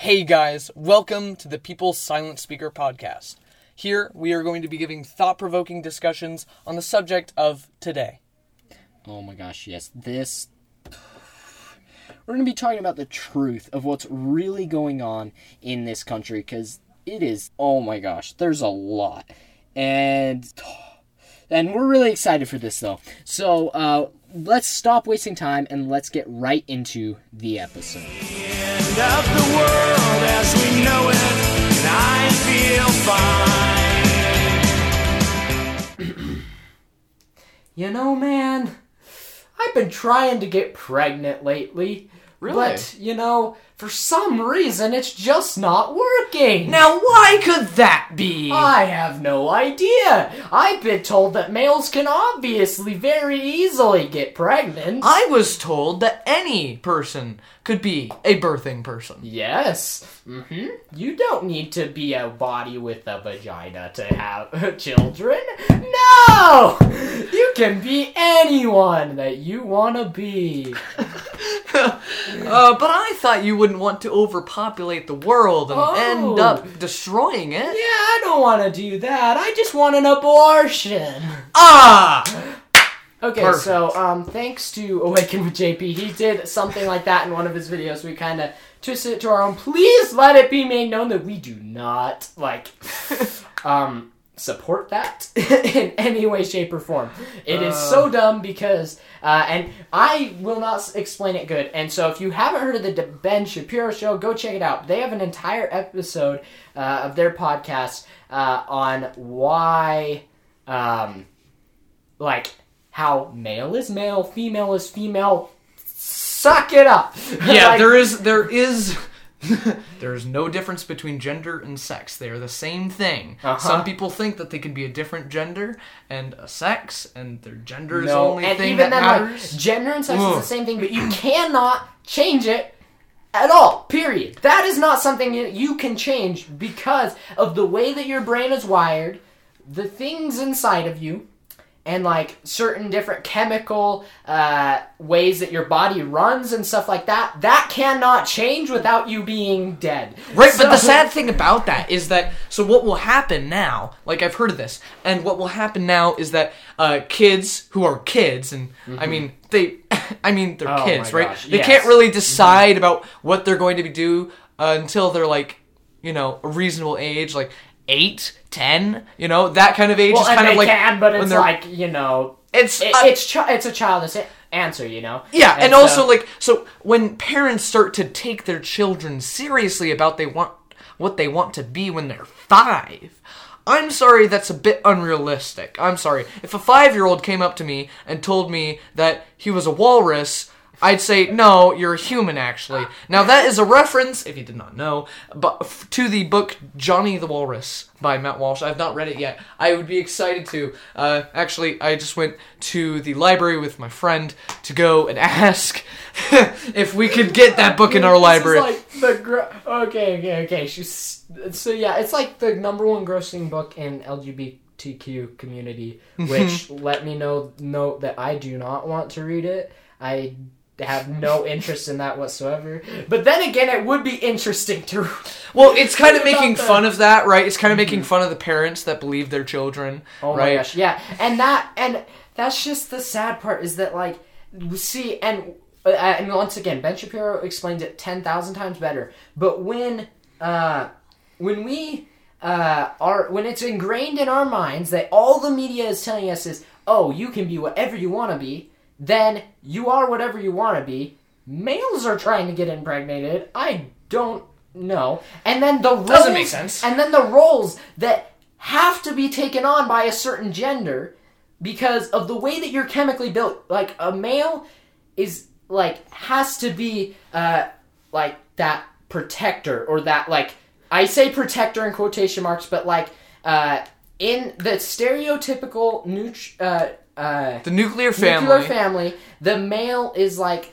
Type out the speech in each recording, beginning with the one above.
Hey guys, welcome to the People's Silent Speaker podcast. Here we are going to be giving thought provoking discussions on the subject of today. Oh my gosh, yes. This. We're going to be talking about the truth of what's really going on in this country because it is, oh my gosh, there's a lot. And. And we're really excited for this though. So, uh, let's stop wasting time and let's get right into the episode. End of the world as we know it, and I feel fine. You know, man, I've been trying to get pregnant lately. Really? But, you know, for some reason, it's just not working. Now, why could that be? I have no idea. I've been told that males can obviously very easily get pregnant. I was told that any person could be a birthing person. Yes. hmm You don't need to be a body with a vagina to have children. No! You can be anyone that you want to be. Uh, but I thought you wouldn't want to overpopulate the world and Oh. end up destroying it. Yeah, I don't want to do that. I just want an abortion. Ah! Okay, Perfect. so um, thanks to Awaken with JP, he did something like that in one of his videos. We kind of twisted it to our own. Please let it be made known that we do not like um support that in any way, shape, or form. It is so dumb because, uh, and I will not explain it good. And so, if you haven't heard of the Ben Shapiro show, go check it out. They have an entire episode uh, of their podcast uh, on why, um, like how male is male, female is female. Suck it up. Yeah, Like, there is there is there is no difference between gender and sex. They are the same thing. Uh-huh. Some people think that they could be a different gender and a sex, and their gender is the No, only and thing even that then, matters. like gender and sex is the same thing, but you cannot change it at all. Period. That is not something you can change because of the way that your brain is wired, the things inside of you, and like certain different chemical uh, ways that your body runs and stuff like that. That cannot change without you being dead. Right, but the sad thing about that is that so what will happen now? Like I've heard of this, and what will happen now is that uh, kids who are kids, and I mean they, I mean they're Mm-hmm. Oh kids, right? gosh, They yes. can't really decide about what they're going to be do uh, until they're like, you know, a reasonable age, like eight, ten, you know, that kind of age Well, is and kind they of like can, but when it's they're- like you know, it's it, uh, it's chi- it's a childish answer, you know. Yeah, and, so- also like so when parents start to take their children seriously about they want what they want to be when they're 5. I'm sorry that's a bit unrealistic. I'm sorry. If a 5-year-old came up to me and told me that he was a walrus, I'd say, "No, you're a human actually." Now that is a reference, if you did not know, but f- to the book Johnny the Walrus by Matt Walsh. I've not read it yet. I would be excited to. Uh, actually, I just went to the library with my friend to go and ask if we could get that book in our library. like the gro- okay, okay, okay. She's so yeah. It's like the number one grossing book in LGBTQ community. Which let me know note that I do not want to read it. I have no interest in that whatsoever. But then again, it would be interesting to. well, it's kind of making that? fun of that, right? It's kind of making fun of the parents that believe their children, Oh right? my gosh, yeah, and that and that's just the sad part is that like see and uh, and once again Ben Shapiro explains it ten thousand times better. But when uh when we uh are when it's ingrained in our minds that all the media is telling us is oh you can be whatever you want to be, then you are whatever you want to be. Males are trying to get impregnated. I don't know. And then the roles, Doesn't make sense. And then the roles that have to be taken on by a certain gender because of the way that you're chemically built. Like a male is like has to be uh like that protector or that like I say protector in quotation marks, but like uh in the stereotypical nut- uh uh The nuclear family. nuclear family, the male is like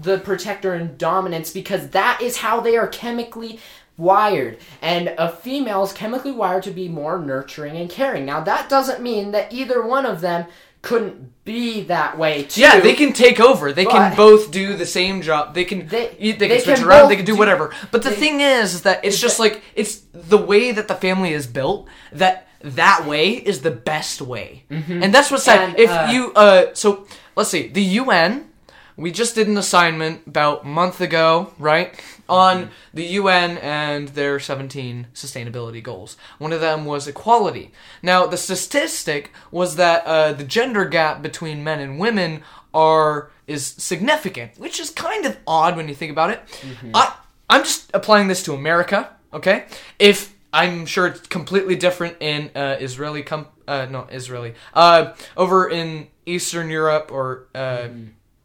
the protector and dominance because that is how they are chemically wired. And a female is chemically wired to be more nurturing and caring. Now, that doesn't mean that either one of them couldn't be that way too. Yeah, they can take over. They can both do the same job. They can They- they, can switch can around. They can do do- whatever. But the they- thing is, is that it's just like it's the way that the family is built. That that way is the best way, and that's what's sad. Mm-hmm. If uh, you uh, so let's see, the UN. We just did an assignment about a month ago, right? On Mm-hmm. the UN and their 17 sustainability goals. One of them was equality. Now, the statistic was that uh, the gender gap between men and women are is significant, which is kind of odd when you think about it. I I'm just applying this to America, okay? If I'm sure it's completely different in uh, Israeli com- uh, no Israeli uh, over in Eastern Europe or uh,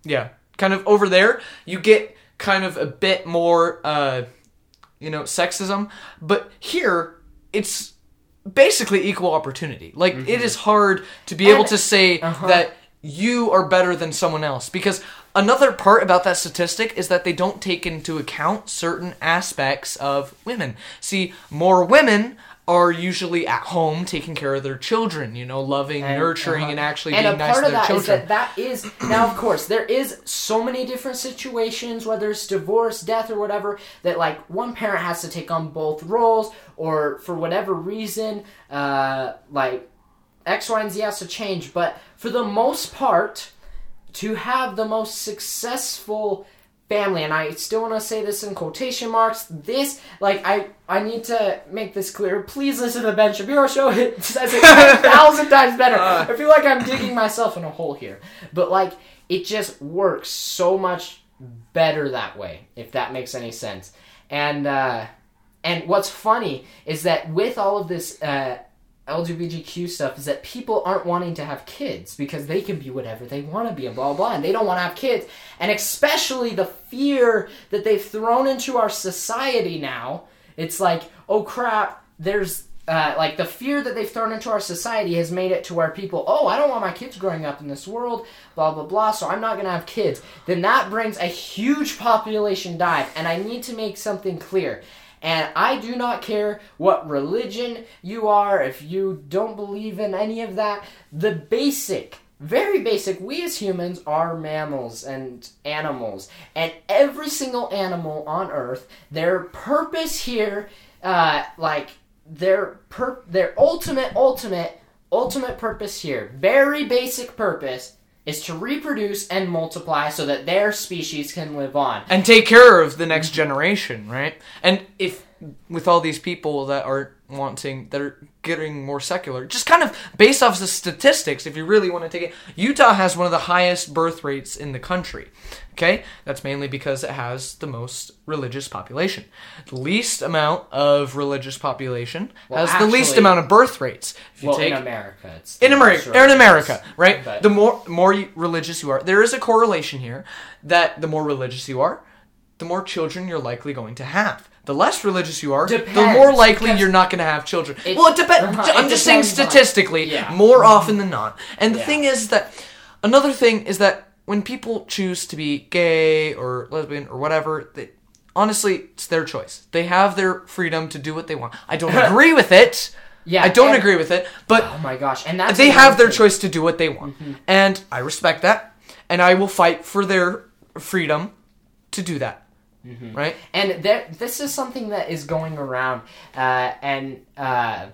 yeah, kind of over there, you get kind of a bit more, uh, you know, sexism. But here, it's basically equal opportunity. Like, it is hard to be able to say that you are better than someone else because another part about that statistic is that they don't take into account certain aspects of women. See, more women are usually at home taking care of their children, you know, loving, nurturing, uh-huh. and actually and being a nice part to of their that is children. that that is now of course there is so many different situations whether it's divorce death or whatever that like one parent has to take on both roles or for whatever reason uh like x y and z has to change but for the most part to have the most successful family. And i still want to say this in quotation marks this like i i need to make this clear. Please listen to the ben shapiro show. It says it a thousand times better. I feel like i'm digging myself in a hole here. But like it just works so much better that way if that makes any sense. And uh and what's funny is that with all of this uh LGBTQ stuff is that people aren't wanting to have kids because they can be whatever they want to be and blah blah, and they don't want to have kids. And especially the fear that they've thrown into our society now. It's like, oh crap, there's uh, like the fear that they've thrown into our society has made it to where people, oh, I don't want my kids growing up in this world, blah blah blah, so I'm not gonna have kids. Then that brings a huge population dive, and I need to make something clear. And I do not care what religion you are, if you don't believe in any of that. The basic, very basic, we as humans are mammals and animals. And every single animal on Earth, their purpose here, uh, like, their, per- their ultimate, ultimate, ultimate purpose here, very basic purpose, is to reproduce and multiply so that their species can live on. and take care of the next generation, right? And if with all these people that are wanting that are getting more secular, just kind of based off the statistics, if you really want to take it, Utah has one of the highest birth rates in the country. Okay, that's mainly because it has the most religious population. The least amount of religious population Well, has the least amount of birth rates. If you Well, take in America, it's in America, in America, right? But- The more more religious you are, there is a correlation here that the more religious you are, the more children you're likely going to have. The less religious you are, the more likely you're not going to have children. it- well, it depends. uh-huh, I'm it just saying statistically, yeah. more often than not. And the Yeah. thing is that another thing is that when people choose to be gay or lesbian or whatever, they, honestly, it's their choice. They have their freedom to do what they want. I don't agree with it. Yeah, I don't and- agree with it, but Oh my gosh, and that's they have their thing. choice to do what they want and i respect that and i will fight for their freedom to do that right And there, this is something that is going around, uh, and uh,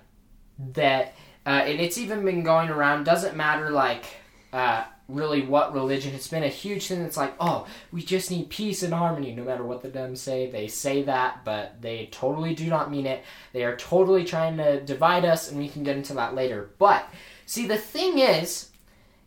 that, uh, and it's even been going around. Doesn't matter, like, uh, really what religion. It's been a huge thing. It's like, oh, we just need peace and harmony. No matter what the Dems say, they say that, but they totally do not mean it. They are totally trying to divide us, and we can get into that later. But see, the thing is,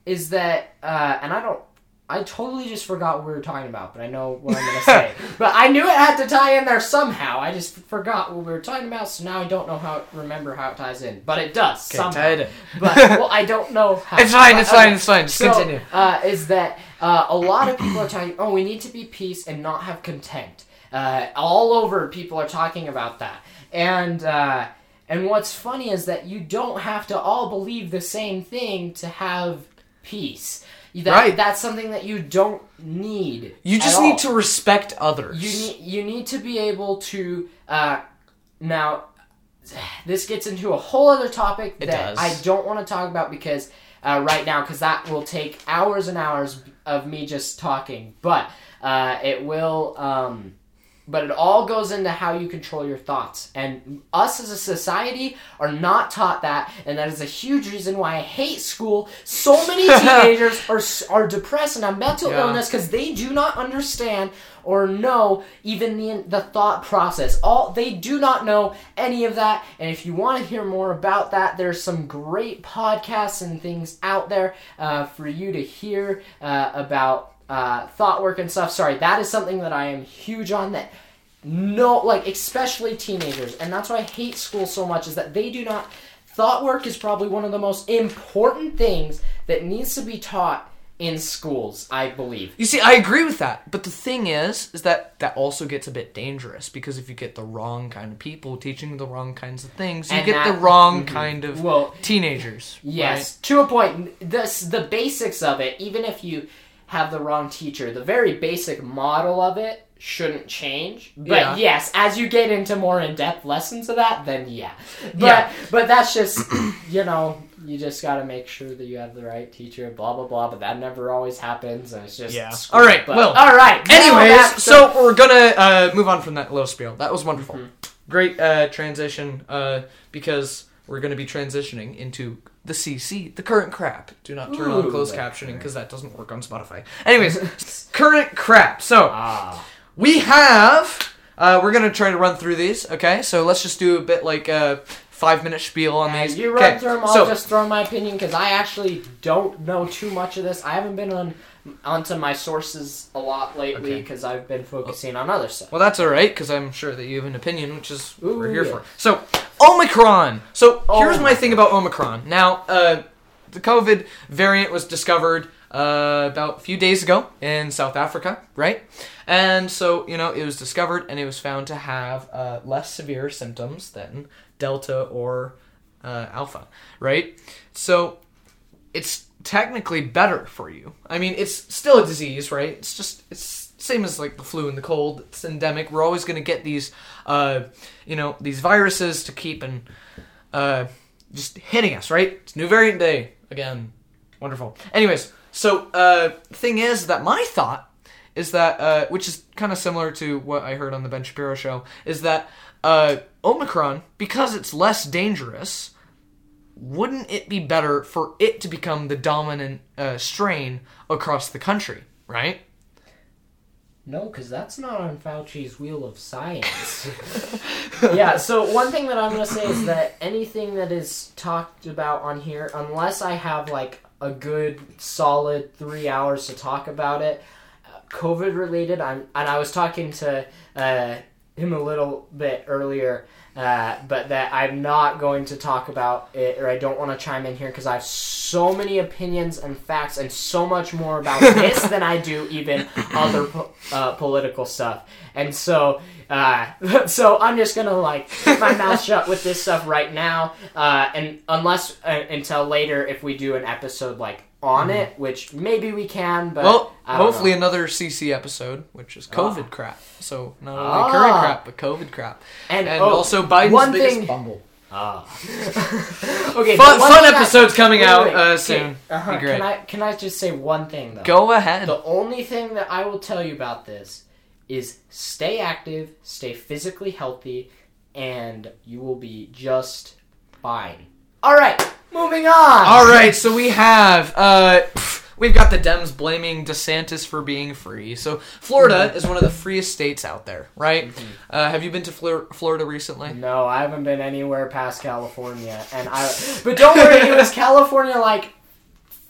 is that, uh, and I don't. I totally just forgot what we were talking about, but I know what I'm going to say. but I knew it had to tie in there somehow. I just forgot what we were talking about, so now I don't know how to remember how it ties in. But it does Okay, somehow. tie it in. But well, I don't know how. It's fine, it's fine, it's fine. Just so, continue. Uh, is that uh, a lot of people are talking? Oh, we need to be peace and not have content. Uh, all over, people are talking about that, and uh, and what's funny is that you don't have to all believe the same thing to have peace. That, Right. That's something that you don't need. you just all. need to respect others You need you need to be able to uh, now. This gets into a whole other topic It that does. I don't want to talk about because uh, right now because that will take hours and hours of me just talking. But uh, it will. Um, but it all goes into how you control your thoughts. And us as a society are not taught that, and that is a huge reason why I hate school. So many teenagers are are depressed and have mental Yeah. illness because they do not understand or know even the the thought process. All they do not know any of that. And if you want to hear more about that, there's some great podcasts and things out there uh, for you to hear uh, about uh, thought work and stuff. Sorry, that is something that I am huge on. That no, like especially teenagers, and that's why I hate school so much. Is that they do not. Thought work is probably one of the most important things that needs to be taught in schools. I believe. You see, I agree with that, but the thing is, is that that also gets a bit dangerous because if you get the wrong kind of people teaching the wrong kinds of things, you And get the that- wrong mhm. kind of Well, teenagers. Yes, to a point. This the basics of it. Even if you have the wrong teacher, the very basic model of it shouldn't change. But Yeah. yes, as you get into more in depth lessons of that, then yeah. But Yeah. but that's just you know you just got to make sure that you have the right teacher. Blah blah blah. But that never always happens, and it's just Yeah. All right, well, all right. Anyways, to- so we're gonna uh, move on from that little spiel. That was wonderful. Mm-hmm. Great uh, transition uh, because we're gonna be transitioning into the CC, the current crap. Do not turn on Ooh, closed captioning because that doesn't work on Spotify. Anyways, current crap. So ah. we have. Uh, we're gonna try to run through these. Okay, so let's just do a bit like a five minute spiel on As these. you run okay, through them, I'll so just throw my opinion because I actually don't know too much of this. I haven't been on onto my sources a lot lately Okay. because I've been focusing on other stuff. Well, that's all right because I'm sure that you have an opinion, which is what we're Ooh, here yeah. for. So, Omicron. So here's Oh my my thing about Omicron. Now, uh, the COVID variant was discovered uh, about a few days ago in South Africa, right? And so you know it was discovered and it was found to have uh, less severe symptoms than Delta or uh, Alpha, right? So it's technically better for you. I mean, it's still a disease, right? It's just it's same as like the flu and the cold. It's endemic. We're always going to get these, uh, you know, these viruses to keep and uh, just hitting us, right? It's new variant day again. Wonderful. Anyways, so uh, thing is that my thought is that, uh, which is kind of similar to what I heard on the Ben Shapiro show, is that uh, Omicron, because it's less dangerous, wouldn't it be better for it to become the dominant uh, strain across the country, right? No, because that's not on Fauci's wheel of science. yeah, so one thing that I'm going to say is that anything that is talked about on here, unless I have like a good solid three hours to talk about it, uh, COVID related, I'm, and I was talking to uh, him a little bit earlier. Uh, but that I'm not going to talk about it, or I don't want to chime in here because I have so many opinions and facts and so much more about this than I do even other po- uh, political stuff. And so, uh, so I'm just gonna like keep my mouth shut with this stuff right now, uh, and unless uh, until later if we do an episode like on it, which maybe we can, but Mm-hmm. Well, hopefully know. another CC episode, which is COVID crap. So not only Ah. current crap, but COVID crap, and, and oh, also Biden's one biggest thing. bumble. Ah. okay, Fun, fun thing I- episodes coming wait, out wait, uh, okay, soon. uh-huh, Be great. Can I can I just say one thing though? Go ahead. The only thing that I will tell you about this is stay active, stay physically healthy, and you will be just fine. All right, moving on. All right, so we have uh, we've got the Dems blaming DeSantis for being free. So Florida Mm-hmm. is one of the freest states out there, right? Uh, have you been to Flor- Florida recently? No, I haven't been anywhere past California, and I. But don't worry, it was California like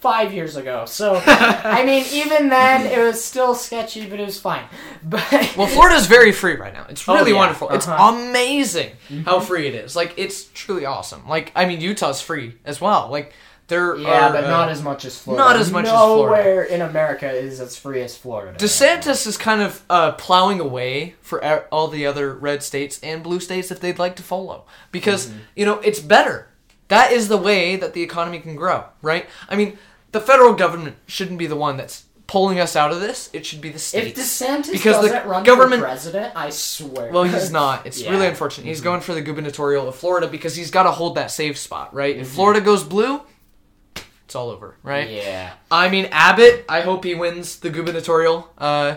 five years ago. So I mean, even then, it was still sketchy, but it was fine. But Well, Florida's very free right now. It's Oh, really yeah. wonderful. It's Uh-huh. amazing how free it is. Like it's truly awesome. Like I mean, Utah's free as well. Like there yeah, are, but uh, not as much as Florida. not as much as Florida. Nowhere in America is as free as Florida. DeSantis is kind of uh, plowing away for all the other red states and blue states if they'd like to follow. Because, Mm-hmm. you know, it's better. That is the way that the economy can grow, right? I mean, the federal government shouldn't be the one that's pulling us out of this. It should be the states. If. DeSantis Because the doesn't run government- for president, I swear. well, he's not. It's Yeah. really unfortunate. He's going for the gubernatorial of Florida because he's got to hold that safe spot, right? Mm-hmm. If Florida goes blue, it's all over, right? Yeah. I mean, Abbott, I hope he wins the gubernatorial, uh,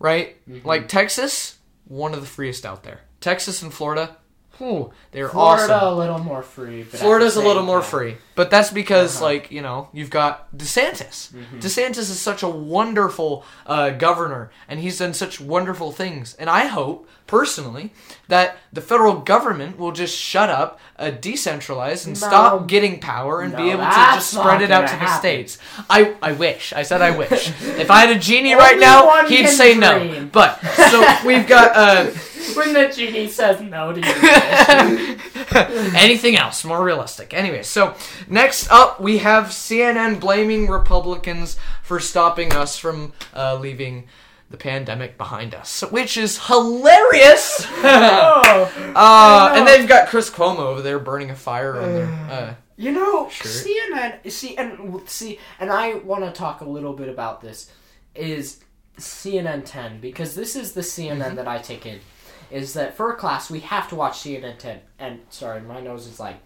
right? Mm-hmm. Like Texas, one of the freest out there. Texas and Florida, whew, they're Florida awesome. a little more free. But Florida's a little more free, but that's because, Uh-huh. like, you know, you've got DeSantis. Mm-hmm. DeSantis is such a wonderful uh, governor, and he's done such wonderful things. And I hope, personally, that the federal government will just shut up, uh, decentralize, and No. stop getting power and be able to just spread it out to the states. I, I wish. I said I wish. if I had a genie right now, he'd say no. But, so we've got. Uh, When the genie says no to you. Anything else more realistic? Anyway, so next up we have CNN blaming Republicans for stopping us from uh, leaving the pandemic behind us, which is hilarious. oh. uh, and they've got Chris Cuomo over there burning a fire on their. Uh, You know, Sure. CNN. See, and see, and I want to talk a little bit about this. Is CNN 10 because this is the CNN Mm-hmm. that I take in. Is that for a class we have to watch CNN 10? And sorry, my nose is like.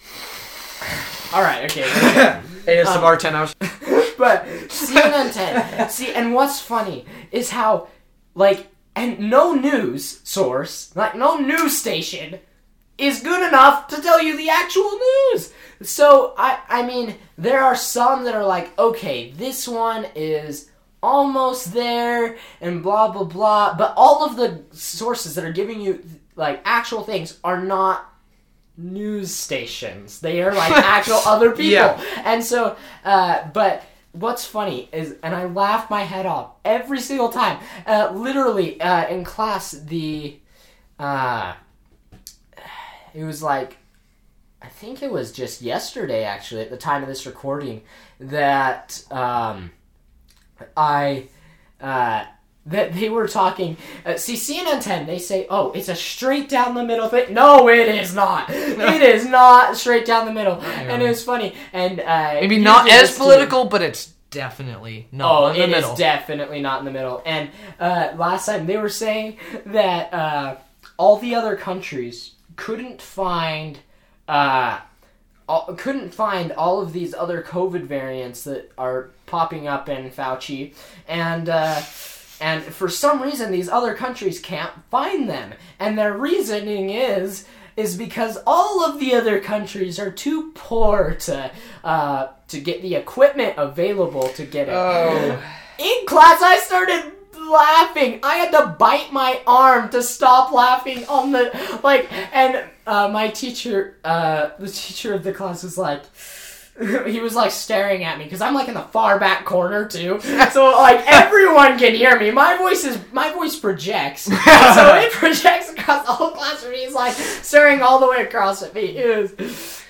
All right, okay. ASMR ten hours. But CNN 10. See, and what's funny is how, like, and no news source, like no news station, is good enough to tell you the actual news. So I, I mean, there are some that are like, okay, this one is almost there, and blah blah blah. But all of the sources that are giving you like actual things are not news stations. They are like actual other people. Yeah. And so, uh, but what's funny is, and I laugh my head off every single time. Uh, literally, uh, in class, the, uh, it was like, I think it was just yesterday, actually, at the time of this recording, that, um, I, uh, that they were talking. Uh, see, CNN 10, they say, oh, it's a straight down the middle thing. No, it is not. it is not straight down the middle. And it was funny. And uh, Maybe not as too. political, but it's definitely not Oh, in the it is definitely not in the middle. And uh, last time they were saying that uh, all the other countries couldn't find. Uh, all, couldn't find all of these other COVID variants that are popping up in Fauci, and uh, and for some reason these other countries can't find them, and their reasoning is is because all of the other countries are too poor to uh, to get the equipment available to get it. Oh. In class, I started laughing. I had to bite my arm to stop laughing on the like, and uh, my teacher, uh, the teacher of the class was like. He was like staring at me because I'm like in the far back corner too, so like everyone can hear me. My voice is my voice projects, so it projects across the whole classroom. He's like staring all the way across at me. Was,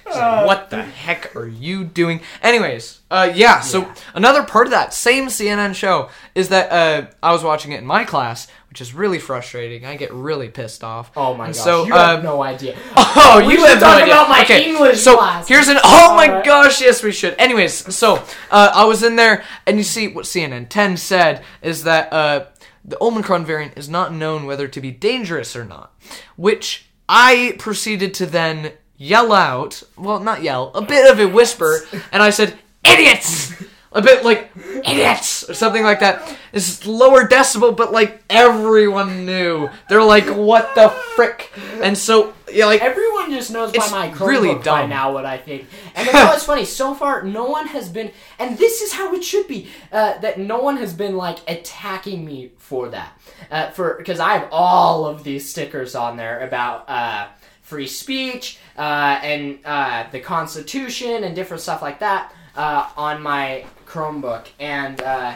uh, what the heck are you doing? Anyways, uh, yeah. So Yeah. another part of that same CNN show is that uh, I was watching it in my class, which is really frustrating. I get really pissed off. Oh my And gosh! So, you have uh, no idea. Oh, we you have no idea. about my okay, English so class. here's an. Oh my Alright. gosh, yes, we should. Anyways, so uh, I was in there, and you see what CNN 10 said is that uh, the Omicron variant is not known whether to be dangerous or not, which I proceeded to then yell out. Well, not yell, a bit of a whisper, and I said, "Idiots!" A bit like idiots or something like that. It's lower decibel, but like everyone knew. They're like, "What the frick?" And so yeah, like Everyone just knows by my Chromebook really by now what I think. And it's always funny. So far, no one has been, and this is how it should be. Uh, that no one has been like attacking me for that. Uh, for because I have all of these stickers on there about uh, free speech uh, and uh, the Constitution and different stuff like that uh, on my Chromebook and. Uh,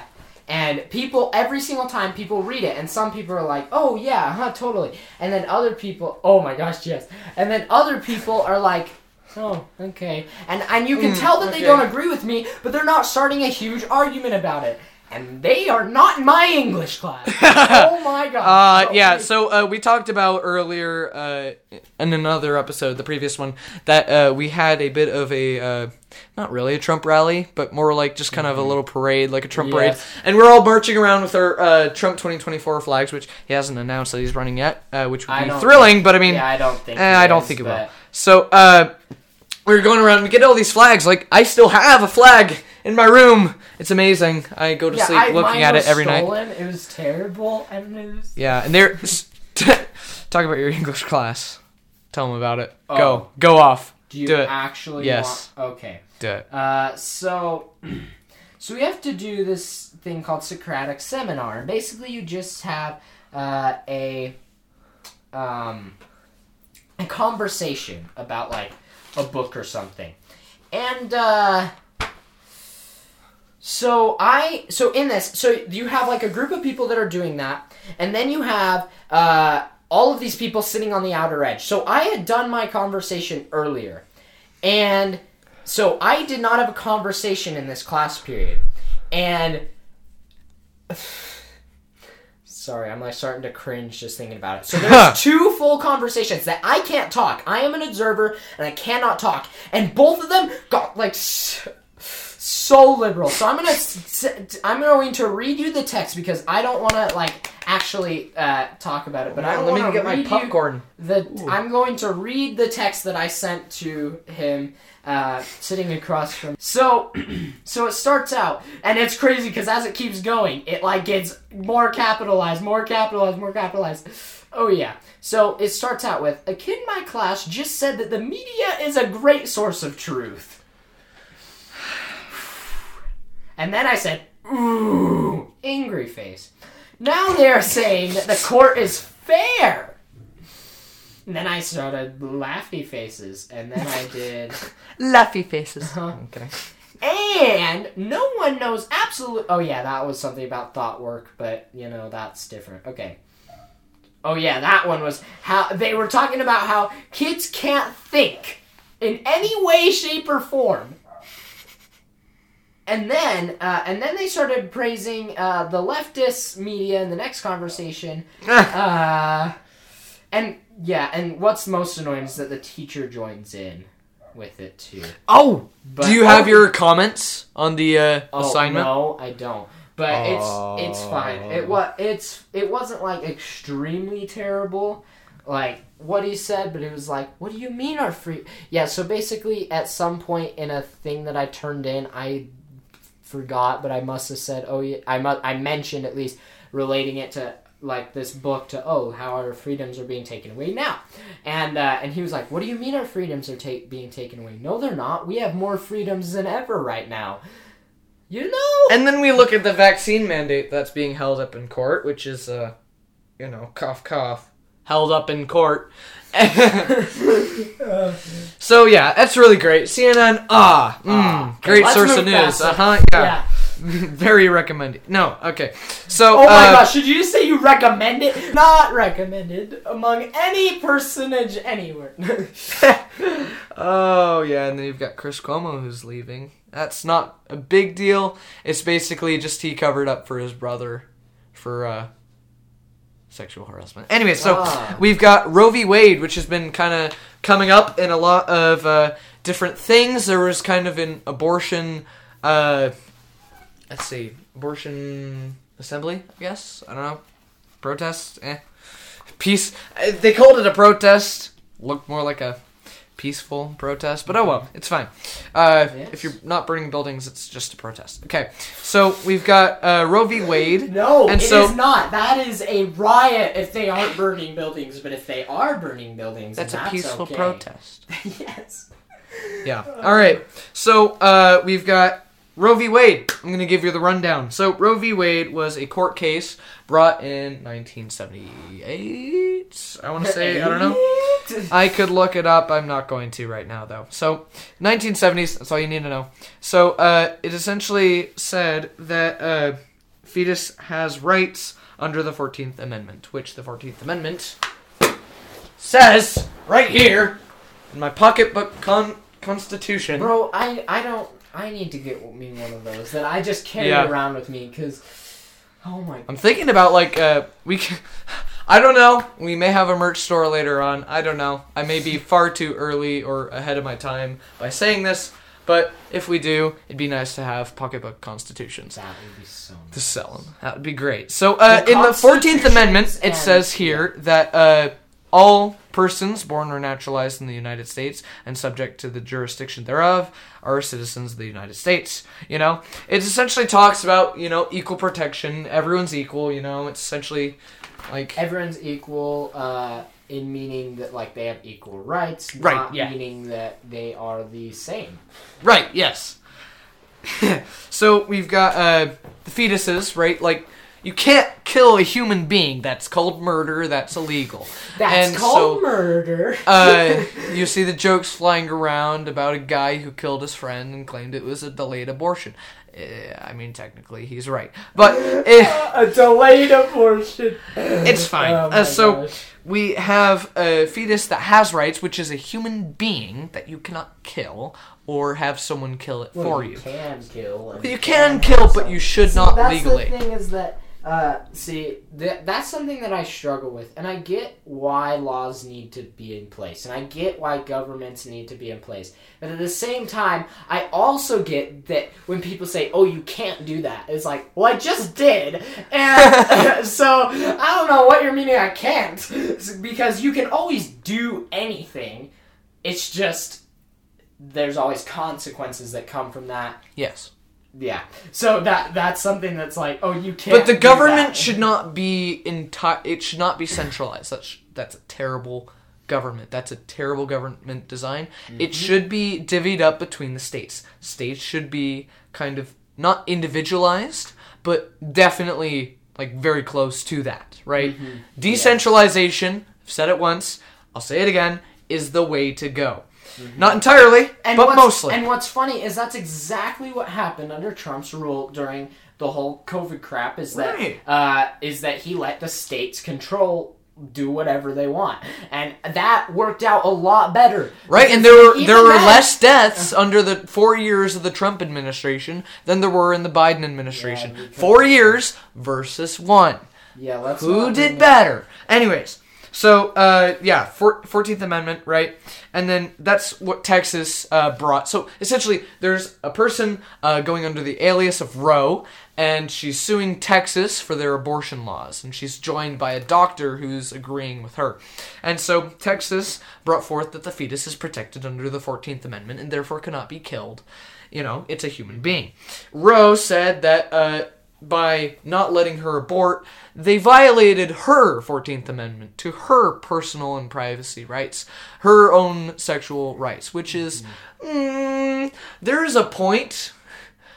and people, every single time people read it, and some people are like, oh yeah, huh, totally. And then other people, oh my gosh, yes. And then other people are like, oh, okay. And, and you can tell that they don't agree with me, but they're not starting a huge argument about it. And they are not in my English class. oh my god. Uh, yeah, so uh, we talked about earlier uh, in another episode, the previous one, that uh, we had a bit of a, uh, not really a Trump rally, but more like just kind of a little parade, like a Trump parade. And we're all marching around with our uh, Trump 2024 flags, which he hasn't announced that he's running yet, uh, which would I be thrilling, but I mean, Yeah, I don't think. eh, it I don't is, think it but- will. So, uh, we were going around and we get all these flags. Like I still have a flag in my room. It's amazing. I go to Yeah, sleep I, looking at it every night. stolen. It was terrible, and it was. Yeah, and they're talk about your English class. Tell them about it. Oh. Go, go off. Do you Do it. actually Yes. want? Okay. Do it. Uh, so, so we have to do this thing called Socratic seminar, and basically you just have uh, a um, a conversation about like a book or something, and uh, so I so in this so you have like a group of people that are doing that, and then you have uh, all of these people sitting on the outer edge. So I had done my conversation earlier, and so I did not have a conversation in this class period, and sorry, I'm like starting to cringe just thinking about it. So there's two full conversations that I can't talk. I am an observer and I cannot talk, and both of them got like. s so liberal. So I'm gonna I'm going to read you the text because I don't want to like actually uh, talk about it. But I let me get my popcorn. The Ooh. I'm going to read the text that I sent to him uh, sitting across from. So, so it starts out, and it's crazy because as it keeps going, it like gets more capitalized, more capitalized, more capitalized. Oh yeah. So it starts out with a kid in my class just said that the media is a great source of truth. And then I said, ooh, angry face. Now they're saying that the court is fair. And then I started laughy faces, and then I did. Laughy faces. Uh-huh. Okay. And no one knows absolute. Oh yeah, that was something about thought work, but you know that's different. Okay. Oh yeah, that one was how they were talking about how kids can't think in any way, shape, or form. And then, uh, and then they started praising uh, the leftist media in the next conversation. uh, and yeah, and what's most annoying is that the teacher joins in with it too. Oh, But- do you have your comments on the uh, Oh, assignment? No, I don't. But Oh. it's it's fine. It was it's it wasn't like extremely terrible, like what he said, but it was like, what do you mean our free? Yeah. So basically, at some point in a thing that I turned in, I forgot, but I must have said, oh yeah, I mu- I mentioned at least relating it to like this book to oh how our freedoms are being taken away now. And uh, and he was like what do you mean our freedoms are ta- being taken away? No they're not. We have more freedoms than ever right now. You know? And then we look at the vaccine mandate that's being held up in court, which is, uh, you know, cough, cough, held up in court. so yeah, that's really great. CNN, ah, mm, Ah, great source of news. Uh huh. Yeah. yeah Very recommended. No, okay. So, oh my uh, gosh should you just say you recommend it not recommended among any personage anywhere oh yeah, and then you've got Chris Cuomo who's leaving. That's not a big deal. It's basically just he covered up for his brother for uh sexual harassment. Anyway, so Ah. we've got Roe v. Wade, which has been kind of coming up in a lot of uh, different things. There was kind of an abortion. Uh, let's see, abortion assembly. I guess I don't know. Protest. Eh. Peace. uh, They called it a protest. Looked more like a peaceful protest, but oh well, it's fine. Uh, Yes. If you're not burning buildings, it's just a protest. Okay, so we've got uh, Roe v. Wade. no And it is so- not that is a riot if they aren't burning buildings but if they are burning buildings That's, that's a peaceful okay. protest. yes Yeah. All right. So uh, we've got Roe v. Wade. I'm going to give you the rundown. So Roe v. Wade was a court case brought in 1978. I want to say I don't know. I could look it up. I'm not going to right now though. So 1970s. That's all you need to know. So uh, it essentially said that uh, fetus has rights under the 14th Amendment, which the 14th Amendment says right here in my pocketbook con- constitution. Bro, I I don't. I need to get me one of those that I just carry Yeah. around with me because. Oh my. I'm thinking about like uh we can, I don't know. We may have a merch store later on. I don't know. I may be far too early or ahead of my time by saying this, but if we do, it'd be nice to have pocketbook constitutions That would be so. to sell them. That would be great. So uh, The in the 14th Amendment, it says here that uh, all Persons born or naturalized in the United States and subject to the jurisdiction thereof are citizens of the United States. You know, it essentially talks about you know equal protection. Everyone's equal. You know, it's essentially like Everyone's equal uh, in meaning that like they have equal rights, Right, not yeah. meaning that they are the same. Right, yes. so we've got uh, the fetuses, right? Like, you can't kill a human being. That's called murder. That's illegal. That's And called so, murder. uh, you see the jokes flying around about a guy who killed his friend and claimed it was a delayed abortion. Eh, I mean, technically, he's right, but eh, a delayed abortion. it's fine. Oh uh, so gosh. we have a fetus that has rights, which is a human being that you cannot kill or have someone kill it Well, for you you. can kill. You can kill, but you should See, not that's legally. the thing is that uh, see that that's something that I struggle with, and I get why laws need to be in place, and I get why governments need to be in place. But at the same time, I also get that when people say, "Oh, you can't do that," it's like, "Well, I just did," and so I don't know what you're meaning. I can't because you can always do anything. It's just there's always consequences that come from that. Yes. Yeah. So that that's something that's like, oh, you can't. But the government should not be entire. It should not be centralized. That's that's a terrible government. That's a terrible government design. It mm-hmm. should be divvied up between the states. States should be kind of not individualized, but definitely like very close to that. Right? Mm-hmm. Decentralization. I've said it once. I'll say it again. Is the way to go. Not entirely, And but mostly. And what's funny is that's exactly what happened under Trump's rule during the whole COVID crap. Is that Right. uh, is that he let the states control. Do whatever they want, and that worked out a lot better. Right, and there were there were then- less deaths under the four years of the Trump administration than there were in the Biden administration. Yeah, four years versus one. Yeah, let's Who did better? Anyways, so uh, yeah, Fourteenth Amendment, right? And then that's what Texas uh, brought. So essentially, there's a person uh, going under the alias of Roe, and she's suing Texas for their abortion laws, and she's joined by a doctor who's agreeing with her. And so Texas brought forth that the fetus is protected under the Fourteenth Amendment and therefore cannot be killed. You know, it's a human being. Roe said that. By not letting her abort, they violated her 14th Amendment to her personal and privacy rights, her own sexual rights, which is. Mm, there's a point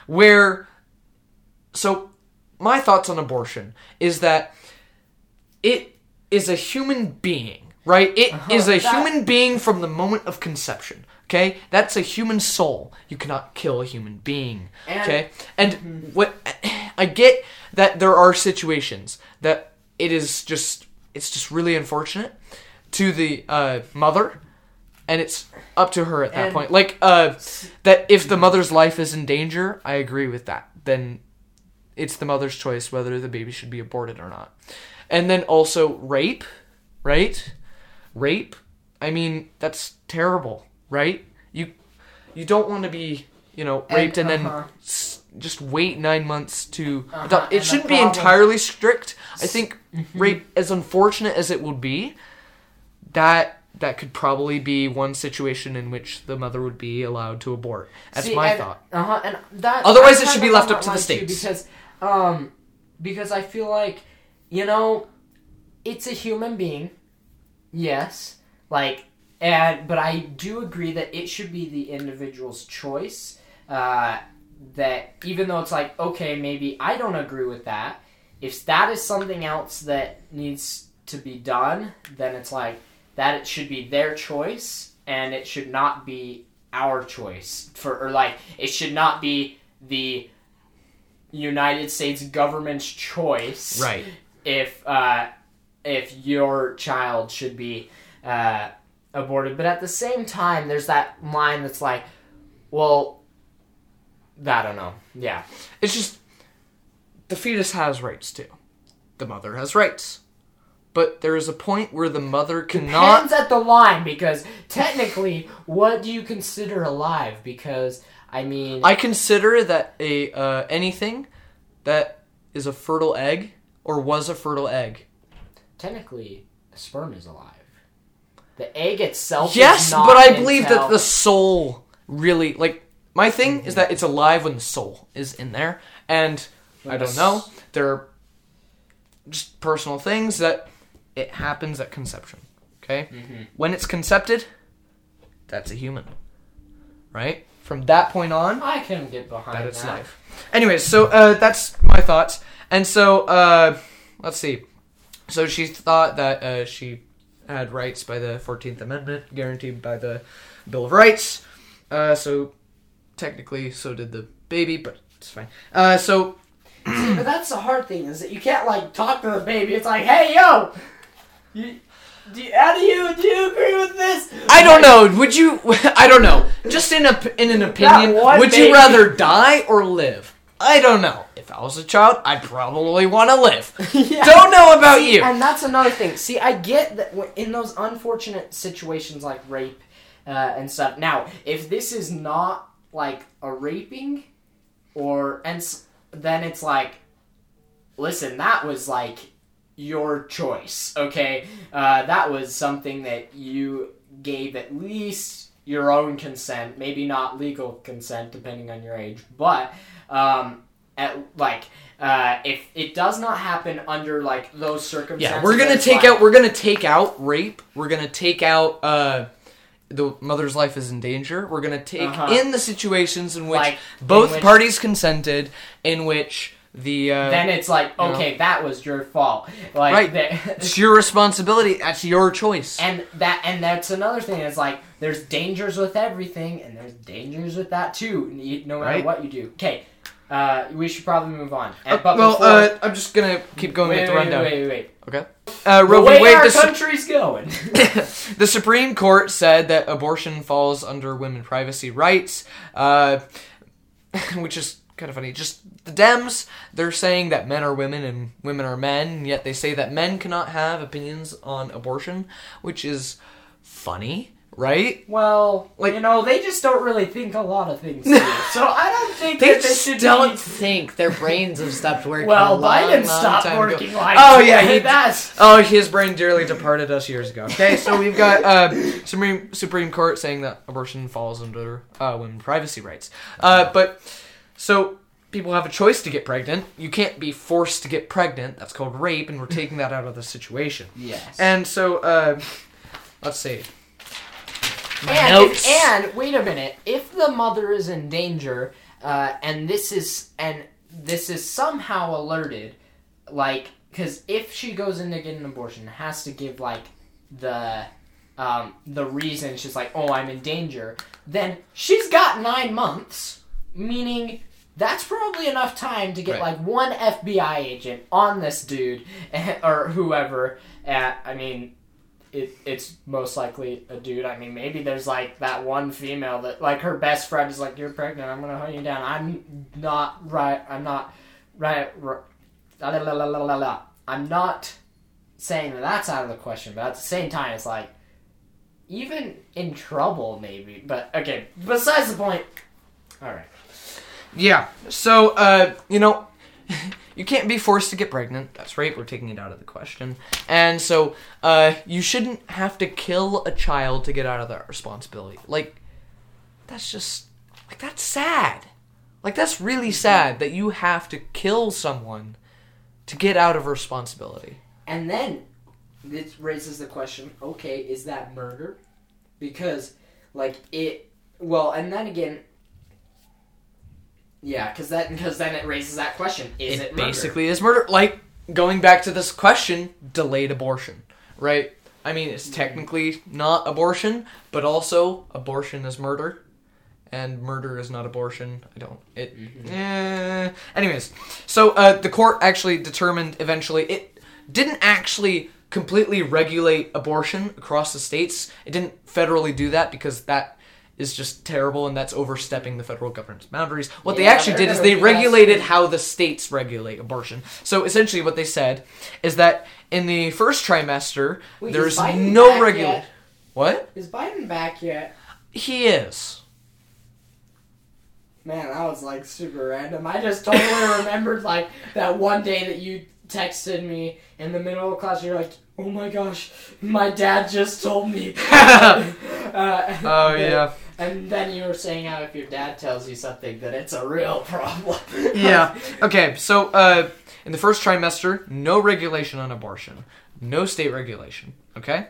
where. So, my thoughts on abortion is that it is a human being, right? It is a that- human being from the moment of conception. Okay, that's a human soul. You cannot kill a human being. And- okay, and what I get that there are situations that it is just it's just really unfortunate to the uh, mother, and it's up to her at that And- point. Like uh, that if the mother's life is in danger, I agree with that. Then it's the mother's choice whether the baby should be aborted or not. And then also rape, right? Rape. I mean, that's terrible, right? You you don't want to be, you know, raped and, then uh-huh. s- just wait 9 months to Uh-huh, adopt. It shouldn't be Mm-hmm. entirely strict. I think rape as unfortunate as it would be, that that could probably be one situation in which the mother would be allowed to abort. That's See, my and, thought. Uh-huh, and that. Otherwise, it should be left up to the states. because, um, because I feel like, you know, it's a human being. Yes, like, and but I do agree that it should be the individual's choice. Uh, that even though it's like, okay, maybe I don't agree with that. If that is something else that needs to be done, then it's like that it should be their choice and it should not be our choice for or like it should not be the United States government's choice Right. if uh, if your child should be uh, aborted. But at the same time, there's that line that's like, well, I don't know. Yeah, It's just the fetus has rights too. The mother has rights. But there is a point where the mother cannot depends at the line because technically, what do you consider alive? Because I mean, I consider that a uh, anything that is a fertile egg or was a fertile egg. technically, a sperm is alive. The egg itself. is Yes, but I believe that the soul really like my thing is that it's alive when the soul is in there, and I don't know. There are just personal things that it happens at conception. Okay, when it's concepted, that's a human, right? From that point on, I can get behind that it's that. life. Anyways, so uh, that's my thoughts, and so uh, let's see. So she thought that uh, she had rights by the Fourteenth Amendment, guaranteed by the Bill of Rights. Uh, so technically, so did the baby, but it's fine. Uh, so but that's the hard thing is that you can't like talk to the baby. It's like, hey, yo, you, do you, how do you do you agree with this? I don't know. Would you? I don't know. Just in a in an opinion, would baby- you rather die or live? I don't know. If I was a child, I'd probably want to live. Yeah. Don't know about See, you. And that's another thing. See, I get that in those unfortunate situations like rape uh, and stuff. Now, if this is not like a raping, or and s- then it's like, listen, that was like your choice. Okay, uh, that was something that you gave at least your own consent, maybe not legal consent depending on your age, but um, at like. Uh, if it does not happen under like those circumstances, Yeah, we're gonna take like- out. We're gonna take out rape. We're gonna take out. uh the mother's life is in danger. We're gonna take Uh-huh. in the situations in which Like, both in which- parties consented, in which the uh, then it's like, know. okay, that was your fault. Like, Right. the- it's your responsibility. That's your choice. and that and that's another thing. Is like, there's dangers with everything, and there's dangers with that too. No matter Right. what you do. Okay, uh, we should probably move on. And, Uh, but well, before, uh, I'm just gonna keep going wait, with the wait, rundown. wait, wait, wait. Okay. Uh, The Roe v. way Wade. our The, Su- country's going. the Supreme Court said that abortion falls under women privacy rights, uh, which is kind of funny. Just the Dems, they're saying that men are women and women are men, yet they say that men cannot have opinions on abortion, which is funny, right? well, Like- you know, they just don't really think a lot of things. so I don't think They that they just should don't be- think their brains have stopped working. Well, long, Biden long stopped working like Oh yeah, he does. Oh, his brain dearly departed us years ago. Okay, so we've got uh, Supreme Supreme Court saying that abortion falls under uh, women privacy rights. Uh, but so people have a choice to get pregnant. You can't be forced to get pregnant. That's called rape, and we're taking that out of the situation. yes. And so, uh, let's see. And, Notes. if, and wait a minute, if the mother is in danger, uh, and this is and this is somehow alerted, like because if she goes in to get an abortion, has to give like the um, the reason she's like, oh, I'm in danger. Then she's got nine months, meaning that's probably enough time to get Right. like one FBI agent on this dude or whoever. At I mean, it, it's most likely a dude. I mean, maybe there's like that one female that like her best friend is like, "You're pregnant. I'm gonna hunt you down." I'm not right. I'm not right. right la, la, la, la, la, la. I'm not saying that that's out of the question, but at the same time, it's like even in trouble, maybe. But okay, besides the point. All right. Yeah. So, uh, you know, you can't be forced to get pregnant. That's right. We're taking it out of the question. And so, uh, you shouldn't have to kill a child to get out of that responsibility. Like, that's just like that's sad. Like that's really sad that you have to kill someone to get out of responsibility. And then this raises the question: Okay, is that murder? Because, like, it. Well, and then again. Yeah, because that because then it raises that question: Is it, it murder? basically is murder. Like going back to this question, delayed abortion, right? I mean, it's technically not abortion, but also abortion is murder, and murder is not abortion. I don't. It. eh. Anyways, so uh, the court actually determined eventually it didn't actually completely regulate abortion across the states. It didn't federally do that because that is just terrible and that's overstepping the federal government's boundaries. What they Yeah, actually they're did is they regulated how the states regulate abortion. So essentially, what they said is that in the first trimester, Wait, there's no regulation. What? Is Biden back yet? He is. Man, that was like super random. I just totally remembered like that one day that you texted me in the middle of class. You're like, "Oh my gosh, my dad just told me." uh, Oh yeah. And then you were saying how if your dad tells you something, that it's a real problem. yeah. Okay. So, uh, in the first trimester, no regulation on abortion, no state regulation. Okay.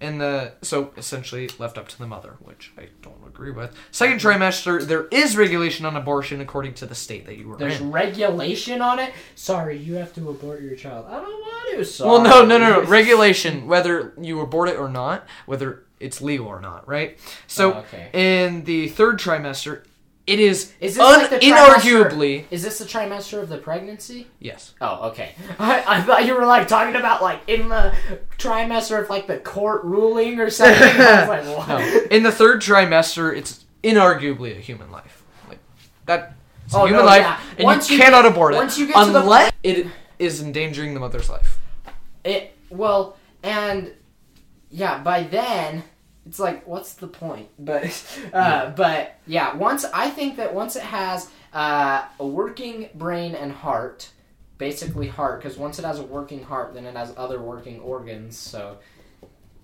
In the so essentially left up to the mother, which I don't agree with. Second trimester, there is regulation on abortion according to the state that you were in. There's in. regulation on it. Sorry, you have to abort your child. I don't want to. Sorry. Well, no, no, no, no. Regulation, whether you abort it or not, whether it's legal or not, right? So, Oh, okay. in the third trimester, it is, Is this un- like the inarguably Is this the trimester of the pregnancy? yes. Oh, okay. I, I thought you were like talking about like in the trimester of like the court ruling or something. I was like? No. In the third trimester, it's inarguably a human life. Like that. It's a Oh, human no, life, yeah. and Once you you cannot get- abort it once you get to the unless it is endangering the mother's life. It well, and yeah, by then it's like, what's the point? But uh, but yeah, once I think that once it has uh, a working brain and heart, basically heart, because once it has a working heart, then it has other working organs. So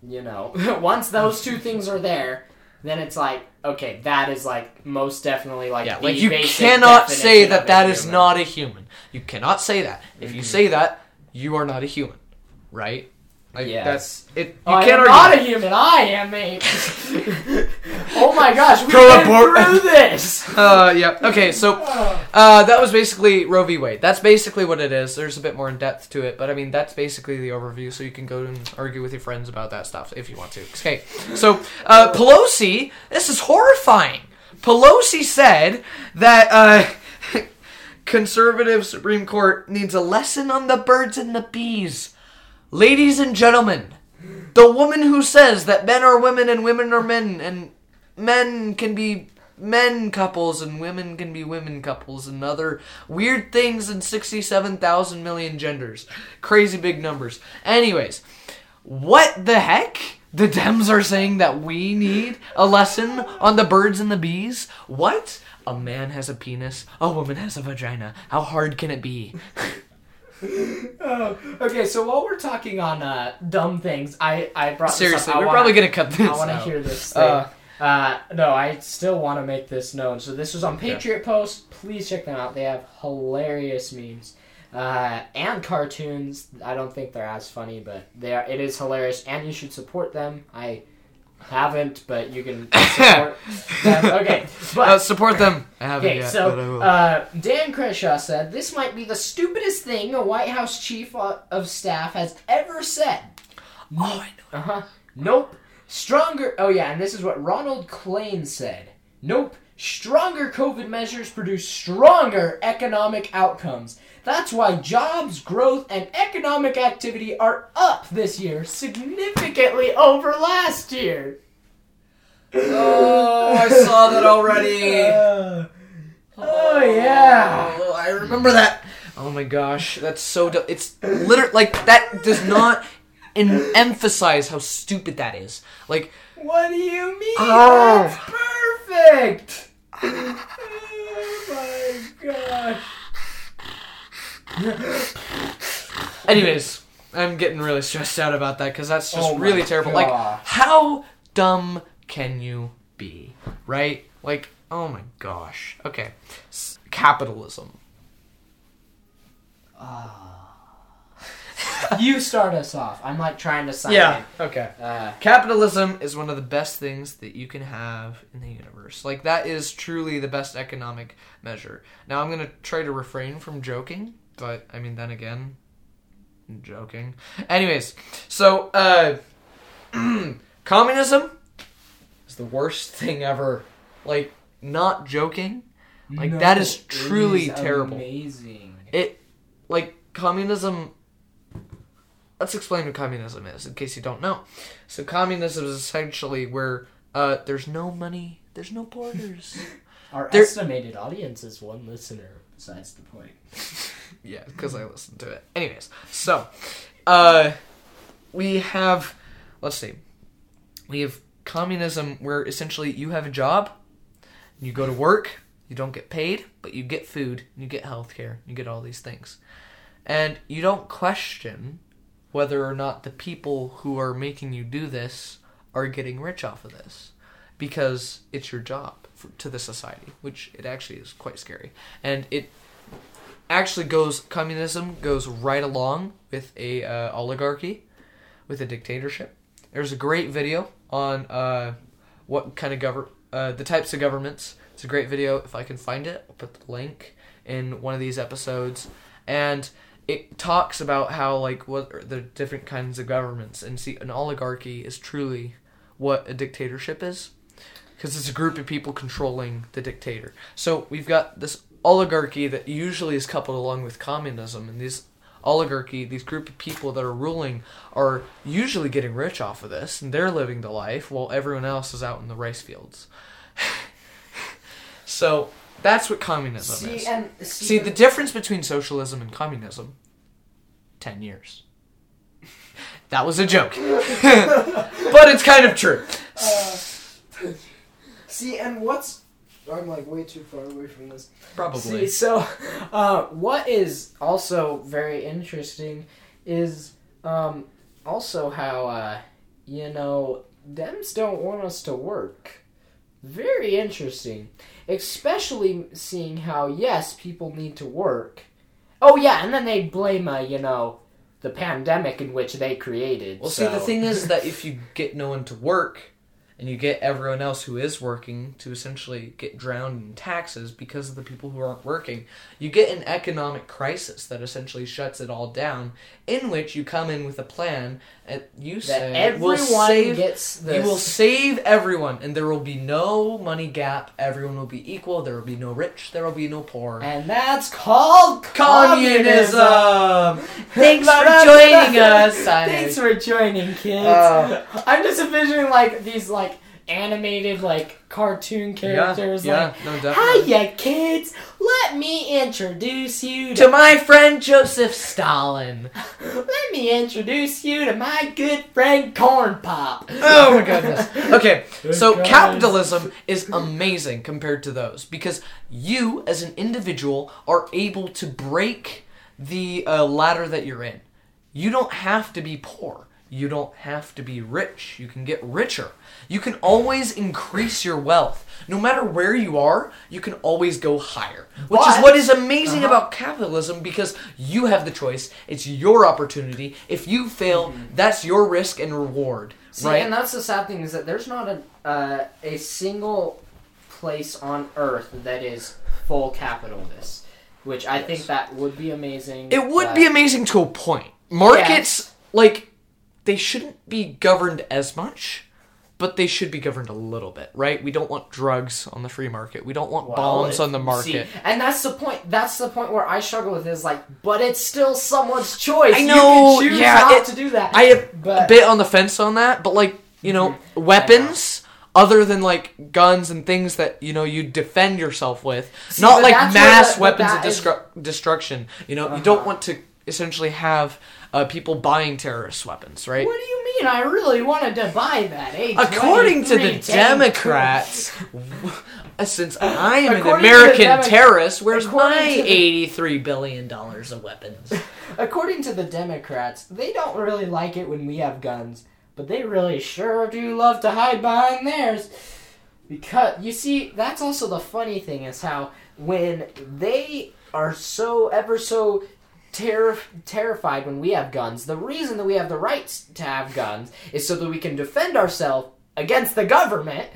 you know, once those two things are there. Then it's like okay, that is like most definitely like Yeah, like you cannot say that that is human. not a human. You cannot say that. If you say that, you are not a human, right? Like Yes. that's it. You I can't am argue. not a human. I am a. oh my gosh, we've Pro abort- through this. Uh, yeah. Okay, so uh, that was basically Roe v. Wade. That's basically what it is. There's a bit more in depth to it, but I mean that's basically the overview. So you can go and argue with your friends about that stuff if you want to. Okay. So uh, Pelosi, this is horrifying. Pelosi said that uh, conservative Supreme Court needs a lesson on the birds and the bees. Ladies and gentlemen, the woman who says that men are women and women are men and men can be men couples and women can be women couples and other weird things in 67,000 million genders. Crazy big numbers. Anyways, what the heck? The Dems are saying that we need a lesson on the birds and the bees? What? A man has a penis, a woman has a vagina. How hard can it be? Oh, okay, so while we're talking on uh, dumb things, I I brought this Seriously, up. I we're wanna- probably gonna cut this. I want to hear this thing. Uh, Uh, no, I still want to make this known. So this was on Patriot Post. Please check them out. They have hilarious memes uh, and cartoons. I don't think they're as funny, but they are. It is hilarious, and you should support them. I haven't, but you can support them. Okay, but Uh, support them. I haven't Okay, yet, so but I will. uh, Dan Crenshaw said this might be the stupidest thing a White House chief of staff has ever said. oh, I know. Uh huh. Nope. Stronger. Oh yeah, and this is what Ronald Klain said. Nope. Stronger COVID measures produce stronger economic outcomes. That's why jobs, growth, and economic activity are up this year significantly over last year. Oh, I saw that already. oh yeah. Oh, I remember that. Oh my gosh, that's so. Du- it's literally like that does not en- emphasize how stupid that is. Like, What do you mean? Oh. That's perfect. oh my gosh. anyways, I'm getting really stressed out about that because that's just Oh really terrible. Like, how dumb can you be? Right? Like, oh my gosh. Okay, S- capitalism. You start us off. I'm like trying to sign in. Okay. Uh, Capitalism is one of the best things that you can have in the universe. Like that is truly the best economic measure. Now I'm gonna try to refrain from joking, but I mean then again, I'm joking. Anyways, so uh, communism is the worst thing ever. Like not joking. Like that is truly is terrible. Amazing. It like communism let's explain what communism is in case you don't know. So communism is essentially where uh there's no money, there's no borders. Our There- estimated audience is one listener. Besides the point. yeah, because I listened to it. Anyways, so uh we have let's see. We have communism where essentially you have a job, you go to work, you don't get paid, but you get food, you get health care, you get all these things. and you don't question whether or not the people who are making you do this are getting rich off of this because it's your job to the society, which it actually is quite scary. And it actually goes communism goes right along with a uh, oligarchy, with a dictatorship. There's a great video on uh, what kind of govern uh, the types of governments. It's a great video. If I can find it, I'll put the link in one of these episodes, and it talks about how like what are the different kinds of governments and see an oligarchy is truly what a dictatorship is because it's a group of people controlling the dictator. So we've got this oligarchy that usually is coupled along with communism, and these oligarchy, these group of people that are ruling, are usually getting rich off of this, and they're living the life while everyone else is out in the rice fields. so that's what communism See, is. and See the difference between socialism and communism. Ten years. that was a joke, but it's kind of true. Uh, See, and what's I'm like way too far away from this. Probably. See, so uh, what is also very interesting is um, also how uh, you know Dems don't want us to work. Very interesting, especially seeing how yes, people need to work. Oh yeah, and then they blame uh, you know the pandemic in which they created. Well, see, the thing is that if you get no one to work, and you get everyone else who is working to essentially get drowned in taxes because of the people who aren't working, you get an economic crisis that essentially shuts it all down. In which you come in with a plan, and you that say everyone will save, gets this. you will save everyone, and there will be no money gap. Everyone will be equal. There will be no rich. There will be no poor. and that's called communism. Communism. Thanks for joining us. Thanks for joining, kids. Uh, I'm just envisioning like these like animated like cartoon characters. yeah, like, no, definitely. hiya, kids. Let me introduce you To my friend Joseph Stalin. Let me introduce you to my good friend Corn Pop. Oh my goodness. Okay, so guys. capitalism is amazing compared to those because you, as an individual, are able to break the uh, ladder that you're in. You don't have to be poor. You don't have to be rich. You can get richer. You can always increase your wealth. No matter where you are, you can always go higher. Which is what is amazing about capitalism because you have the choice. It's your opportunity. If you fail, that's your risk and reward. See, right? and that's the sad thing is that there's not a uh, a single place on Earth that is full capitalist, which I think that would be amazing. It would but- be amazing to a point. Markets, like, they shouldn't be governed as much, but they should be governed a little bit, right? We don't want drugs on the free market. We don't want Well, bombs if- on the market. See, and that's the point. That's the point where I struggle with is like, but it's still someone's choice. I You know, can choose yeah, not it- to do that. I am But- a bit on the fence on that, but like, you know, weapons other than like guns and things that you know you defend yourself with, not like mass the- weapons of is- destru- destruction. You know, you Uh-huh. don't want to essentially have uh, people buying terrorist weapons, right? What do you mean? I really wanted to buy that. Eh? According to the Democrats, since I am an According the American Demo- terrorist, where's according my the- eighty-three billion dollars of weapons? According to the Democrats, they don't really like it when we have guns, but they really sure do love to hide behind theirs. Because you see, that's also the funny thing is how when they are so ever so terri terrified when we have guns, the reason that we have the rights to have guns is so that we can defend ourselves against the government.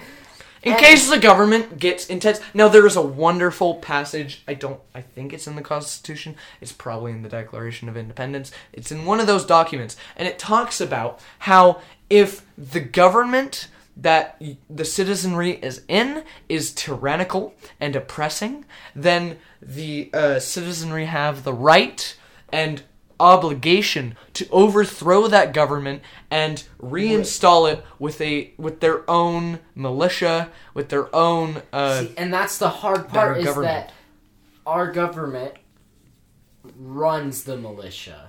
In And- case the government gets intense. Now there is a wonderful passage. I don't. I think it's in the Constitution. It's probably in the Declaration of Independence. It's in one of those documents, and it talks about how if the government that the citizenry is in is tyrannical and oppressing, then the uh, citizenry have the right and obligation to overthrow that government and reinstall it with a with their own militia, with their own uh, See, and that's the hard part is government. that our government runs the militia.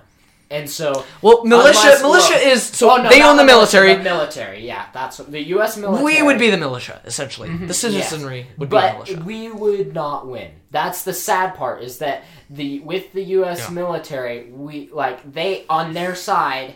And so, Well, militia militia well- is so Oh, no, they own the military. The military, yeah, that's what, the U.S. military. we would be the militia essentially. Mm-hmm, the citizenry would be the but militia. we would not win. That's the sad part is that the with the U.S. Yeah. military, we like they on their side,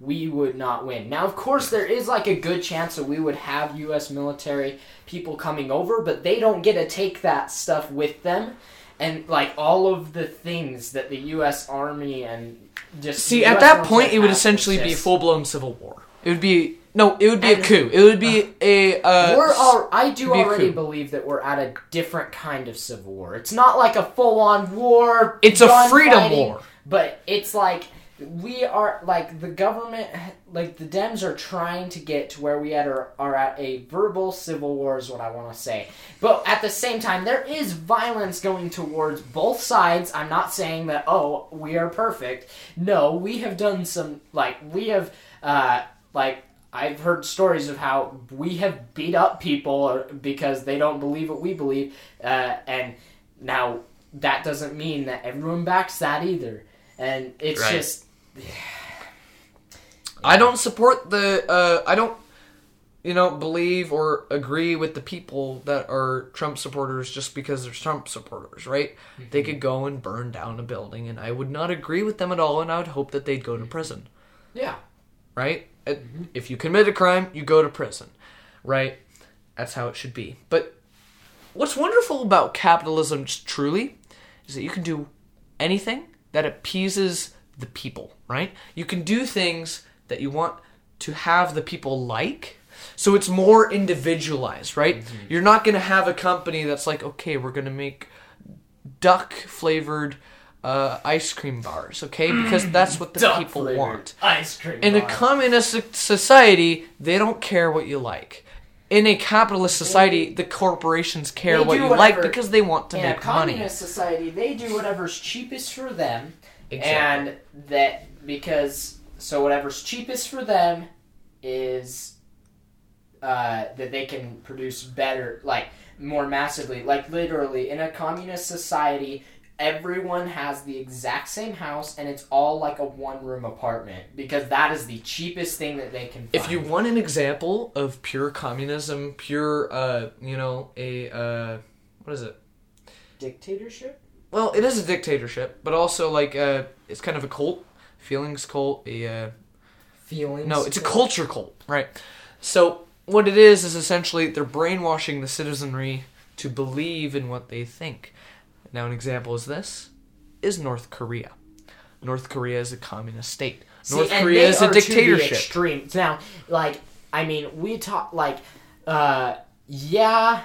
we would not win. Now, of course, there is like a good chance that we would have U.S. military people coming over, but they don't get to take that stuff with them, and like all of the things that the U.S. Army and just See, at that point, it would essentially be persists. full blown civil war. It would be no, it would be a coup. It would be a. Uh, We're all, I do be already believe that we're at a different kind of civil war. It's not like a full on war. It's a freedom fighting, war. But it's like we are like the government, like the Dems are trying to get to where we at are, are at a verbal civil war is what I want to say. But at the same time, there is violence going towards both sides. I'm not saying that oh we are perfect. No, we have done some like we have uh like I've heard stories of how we have beat up people because they don't believe what we believe, uh, and now that doesn't mean that everyone backs that either. And it's Right. just I don't support the. Uh, I don't, you know, believe or agree with the people that are Trump supporters just because they're Trump supporters, right? They could go and burn down a building, and I would not agree with them at all, and I would hope that they'd go to prison, yeah. right? Uh, If you commit a crime, you go to prison, right? That's how it should be. But what's wonderful about capitalism, truly, is that you can do anything that appeases the people, right? You can do things that you want to have the people like. So it's more individualized, right? You're not going to have a company that's like, okay, we're going to make duck flavored uh, ice cream bars, okay? Because that's what the Duck people want. ice cream. In a communist society, they don't care what you like. In a capitalist society, the corporations care what you like because they want to in make money. In a communist society, they do whatever's cheapest for them, Exactly. and that because so whatever's cheapest for them is uh, that they can produce better, like more massively, like literally in a communist society. Everyone has the exact same house, and it's all like a one-room apartment because that is the cheapest thing that they can. Find. If you want an example of pure communism, pure, uh, you know, a, uh, what is it? dictatorship, Well, it is a dictatorship, but also like, uh, it's kind of a cult, feelings cult, a, uh, feelings. No, it's a culture cult, right? So what it is is essentially they're brainwashing the citizenry to believe in what they think. Now, an example is this: is North Korea. North Korea is a communist state. See, North Korea is a are to the dictatorship. extremes. Now, like, I mean, we talk like, uh, yeah,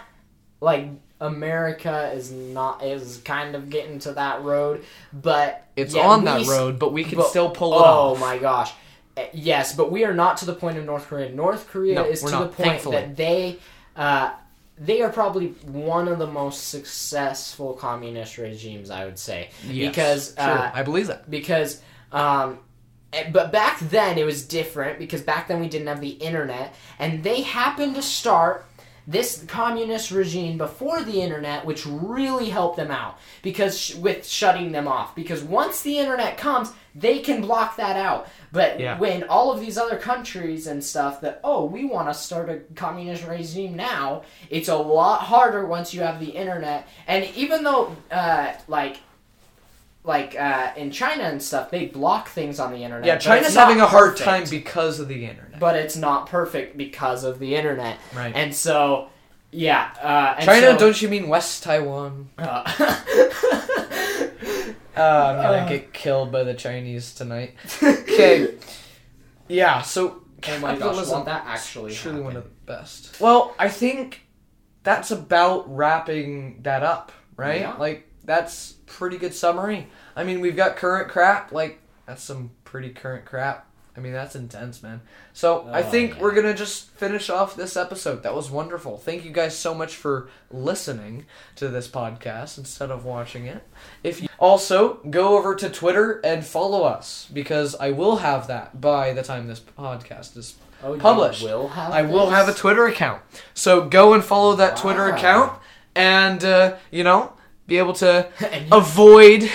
like America is not is kind of getting to that road, but It's yeah, on that s- road, but we can but- still pull it off. oh my gosh. Uh, Yes, but we are not to the point of North Korea. North Korea No, is to not, the point thankfully. that they uh, they are probably one of the most successful communist regimes, I would say, Yes, because uh, I believe that. because um eh, but back then it was different because back then we didn't have the internet and they happened to start this communist regime before the internet which really helped them out because sh- with shutting them off. Because once the internet comes they can block that out. But Yeah. when all of these other countries and stuff that oh we want to start a communist regime now it's a lot harder once you have the internet. And even though uh, like like uh, in China and stuff, they block things on the internet. Yeah, China's having a hard perfect. time because of the internet. but it's not perfect because of the internet. Right. And so, yeah. Uh, and China, so- don't you mean West Taiwan? Uh, Uh, I'm gonna Uh. get killed by the Chinese tonight. Okay. yeah, so oh my gosh, capitalism won't that actually truly one of the best. Well, I think that's about wrapping that up, right? Yeah. Like that's pretty good summary. I mean, we've got current crap. Like that's some pretty current crap. I mean, that's intense, man. So I Oh, think yeah. we're gonna just finish off this episode. That was wonderful. Thank you guys so much for listening to this podcast instead of watching it. If you also go over to Twitter and follow us because I will have that by the time this podcast is Oh, published. will have I will have a Twitter account. So go and follow that Twitter account and uh, you know, be able to And avoid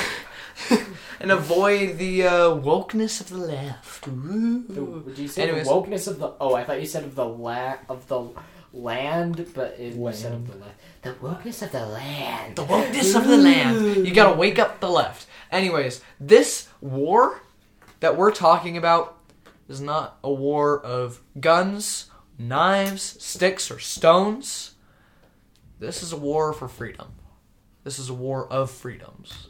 and avoid the uh, wokeness of the left. Ooh. Would you say Anyways. the wokeness of the? Oh, I thought you said of the la of the land, but it you said of the land. The wokeness of the land. The wokeness of the land. You gotta wake up the left. Anyways, this war that we're talking about is not a war of guns, knives, sticks, or stones. This is a war for freedom. This is a war of freedoms.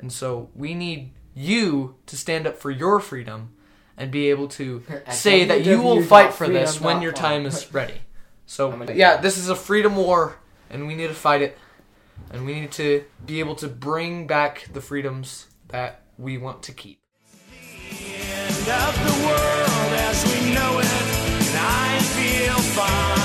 And so we need you to stand up for your freedom and be able to say that you will fight for this when your time is ready. So, yeah, this is a freedom war, and we need to fight it. And we need to be able to bring back the freedoms that we want to keep. end of the world as we know it, and I feel fine.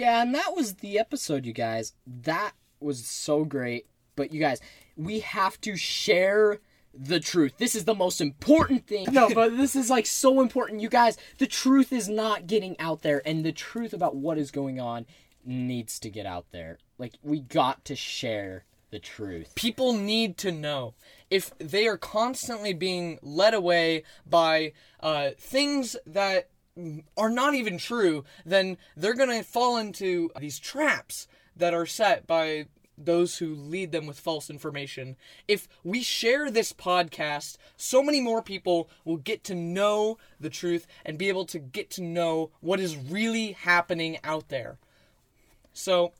Yeah, and that was the episode, you guys. That was so great. But you guys, we have to share the truth. This is the most important thing. No, but this is like so important. You guys, the truth is not getting out there, and the truth about what is going on needs to get out there. Like, we got to share the truth. people need to know if they are constantly being led away by uh, things that are not even true then they're going to fall into these traps that are set by those who lead them with false information if we share this podcast so many more people will get to know the truth and be able to get to know what is really happening out there so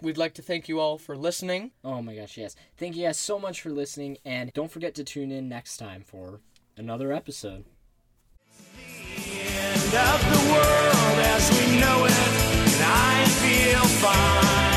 we'd like to thank you all for listening Oh my gosh, yes. Thank you guys so much for listening, and don't forget to tune in next time for another episode end of the world as we know it, and I feel fine.